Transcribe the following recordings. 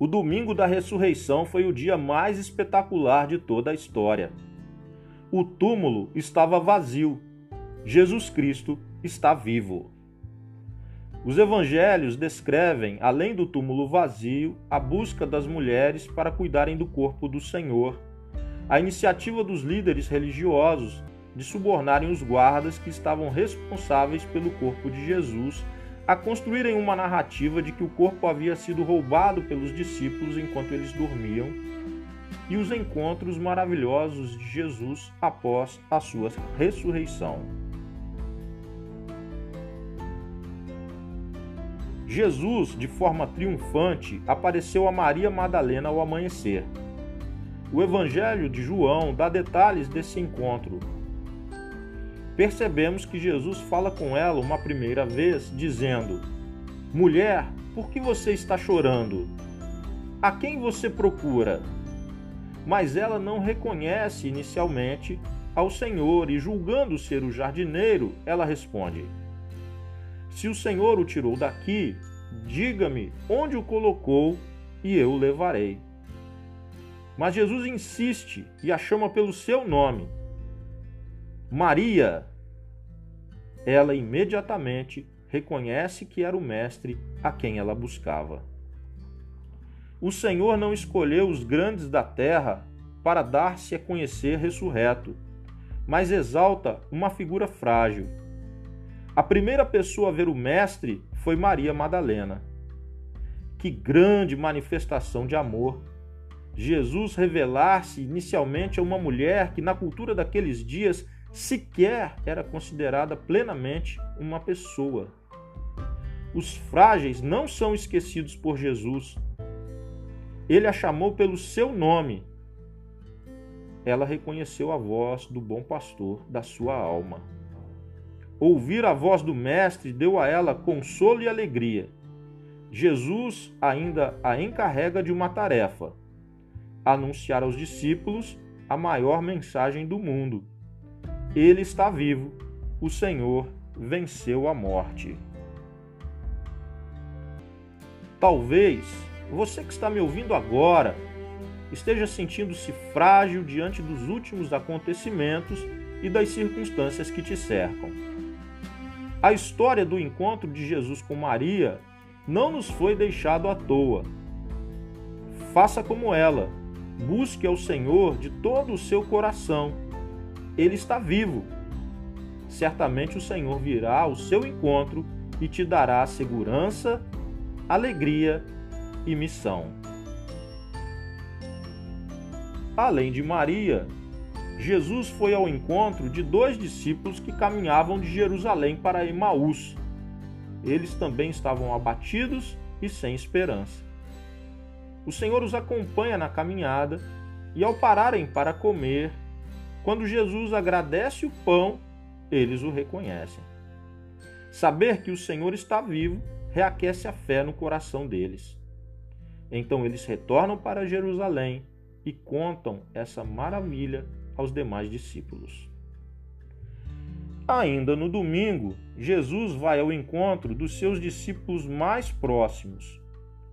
O domingo da ressurreição foi o dia mais espetacular de toda a história. O túmulo estava vazio. Jesus Cristo está vivo. Os evangelhos descrevem, além do túmulo vazio, a busca das mulheres para cuidarem do corpo do Senhor, a iniciativa dos líderes religiosos de subornarem os guardas que estavam responsáveis pelo corpo de Jesus a construírem uma narrativa de que o corpo havia sido roubado pelos discípulos enquanto eles dormiam, e os encontros maravilhosos de Jesus após a sua ressurreição. Jesus, de forma triunfante, apareceu a Maria Madalena ao amanhecer. O Evangelho de João dá detalhes desse encontro, percebemos que Jesus fala com ela uma primeira vez, dizendo: Mulher, por que você está chorando? A quem você procura? Mas ela não reconhece inicialmente ao Senhor e, julgando ser o jardineiro, ela responde: Se o Senhor o tirou daqui, diga-me onde o colocou e eu o levarei. Mas Jesus insiste e a chama pelo seu nome. Maria, ela imediatamente reconhece que era o Mestre a quem ela buscava. O Senhor não escolheu os grandes da terra para dar-se a conhecer ressurreto, mas exalta uma figura frágil. A primeira pessoa a ver o Mestre foi Maria Madalena. Que grande manifestação de amor! Jesus revelar-se inicialmente a uma mulher que, na cultura daqueles dias, sequer era considerada plenamente uma pessoa. Os frágeis não são esquecidos por Jesus. Ele a chamou pelo seu nome. Ela reconheceu a voz do bom pastor da sua alma. Ouvir a voz do Mestre deu a ela consolo e alegria. Jesus ainda a encarrega de uma tarefa: anunciar aos discípulos a maior mensagem do mundo ele está vivo, o Senhor venceu a morte. Talvez você que está me ouvindo agora esteja sentindo-se frágil diante dos últimos acontecimentos e das circunstâncias que te cercam. A história do encontro de Jesus com Maria não nos foi deixado à toa. Faça como ela, busque ao Senhor de todo o seu coração ele está vivo. Certamente o Senhor virá ao seu encontro e te dará segurança, alegria e missão. Além de Maria, Jesus foi ao encontro de dois discípulos que caminhavam de Jerusalém para Emaús. Eles também estavam abatidos e sem esperança. O Senhor os acompanha na caminhada e, ao pararem para comer, quando Jesus agradece o pão, eles o reconhecem. Saber que o Senhor está vivo reaquece a fé no coração deles. Então eles retornam para Jerusalém e contam essa maravilha aos demais discípulos. Ainda no domingo, Jesus vai ao encontro dos seus discípulos mais próximos,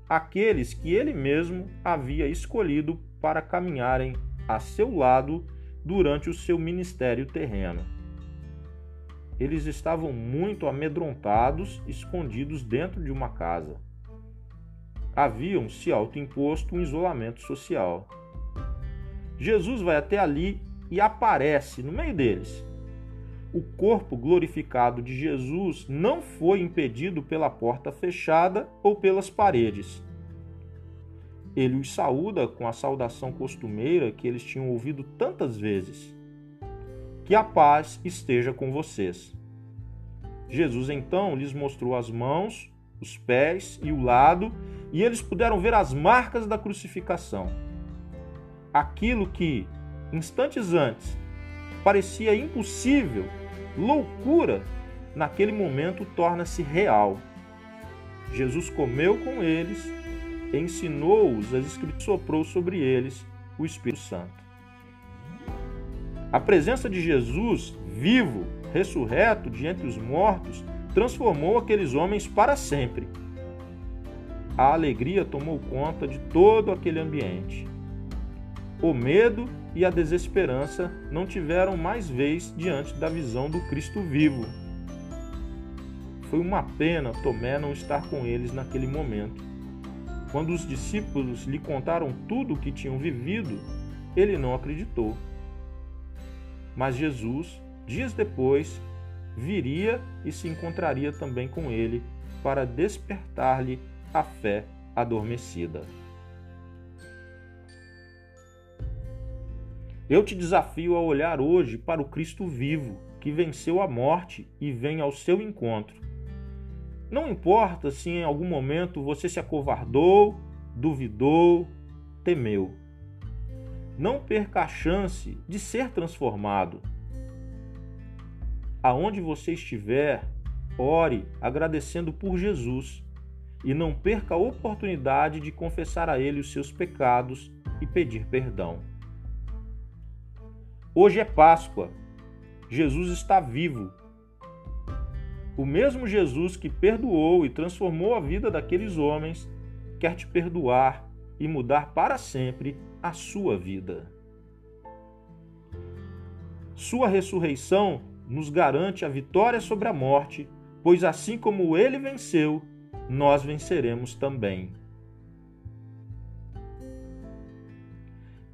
aqueles que ele mesmo havia escolhido para caminharem a seu lado durante o seu ministério terreno. Eles estavam muito amedrontados, escondidos dentro de uma casa. Haviam se autoimposto um isolamento social. Jesus vai até ali e aparece no meio deles. O corpo glorificado de Jesus não foi impedido pela porta fechada ou pelas paredes ele os saúda com a saudação costumeira que eles tinham ouvido tantas vezes. Que a paz esteja com vocês. Jesus então lhes mostrou as mãos, os pés e o lado, e eles puderam ver as marcas da crucificação. Aquilo que, instantes antes, parecia impossível, loucura, naquele momento torna-se real. Jesus comeu com eles ensinou-os as Escrituras, soprou sobre eles o Espírito Santo. A presença de Jesus, vivo, ressurreto de entre os mortos, transformou aqueles homens para sempre. a alegria tomou conta de todo aquele ambiente. O medo e a desesperança não tiveram mais vez diante da visão do Cristo vivo. Foi uma pena Tomé não estar com eles naquele momento. Quando os discípulos lhe contaram tudo o que tinham vivido, ele não acreditou. Mas Jesus, dias depois, viria e se encontraria também com ele para despertar-lhe a fé adormecida. Eu te desafio a olhar hoje para o Cristo vivo, que venceu a morte e vem ao seu encontro. Não importa se em algum momento você se acovardou, duvidou, temeu. Não perca a chance de ser transformado. Aonde você estiver, ore agradecendo por Jesus e não perca a oportunidade de confessar a Ele os seus pecados e pedir perdão. Hoje é Páscoa. Jesus está vivo. O mesmo Jesus que perdoou e transformou a vida daqueles homens quer te perdoar e mudar para sempre a sua vida. Sua ressurreição nos garante a vitória sobre a morte, pois assim como ele venceu, nós venceremos também.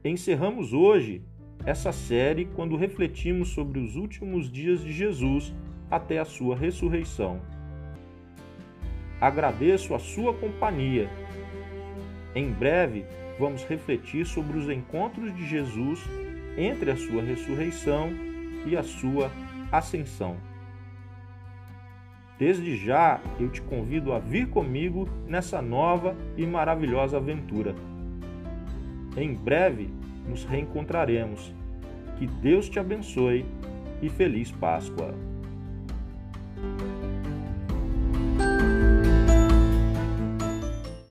Encerramos hoje essa série quando refletimos sobre os últimos dias de Jesus até a sua ressurreição. Agradeço a sua companhia. Em breve, vamos refletir sobre os encontros de Jesus entre a sua ressurreição e a sua ascensão. Desde já eu te convido a vir comigo nessa nova e maravilhosa aventura. Em breve nos reencontraremos. Que Deus te abençoe e feliz Páscoa!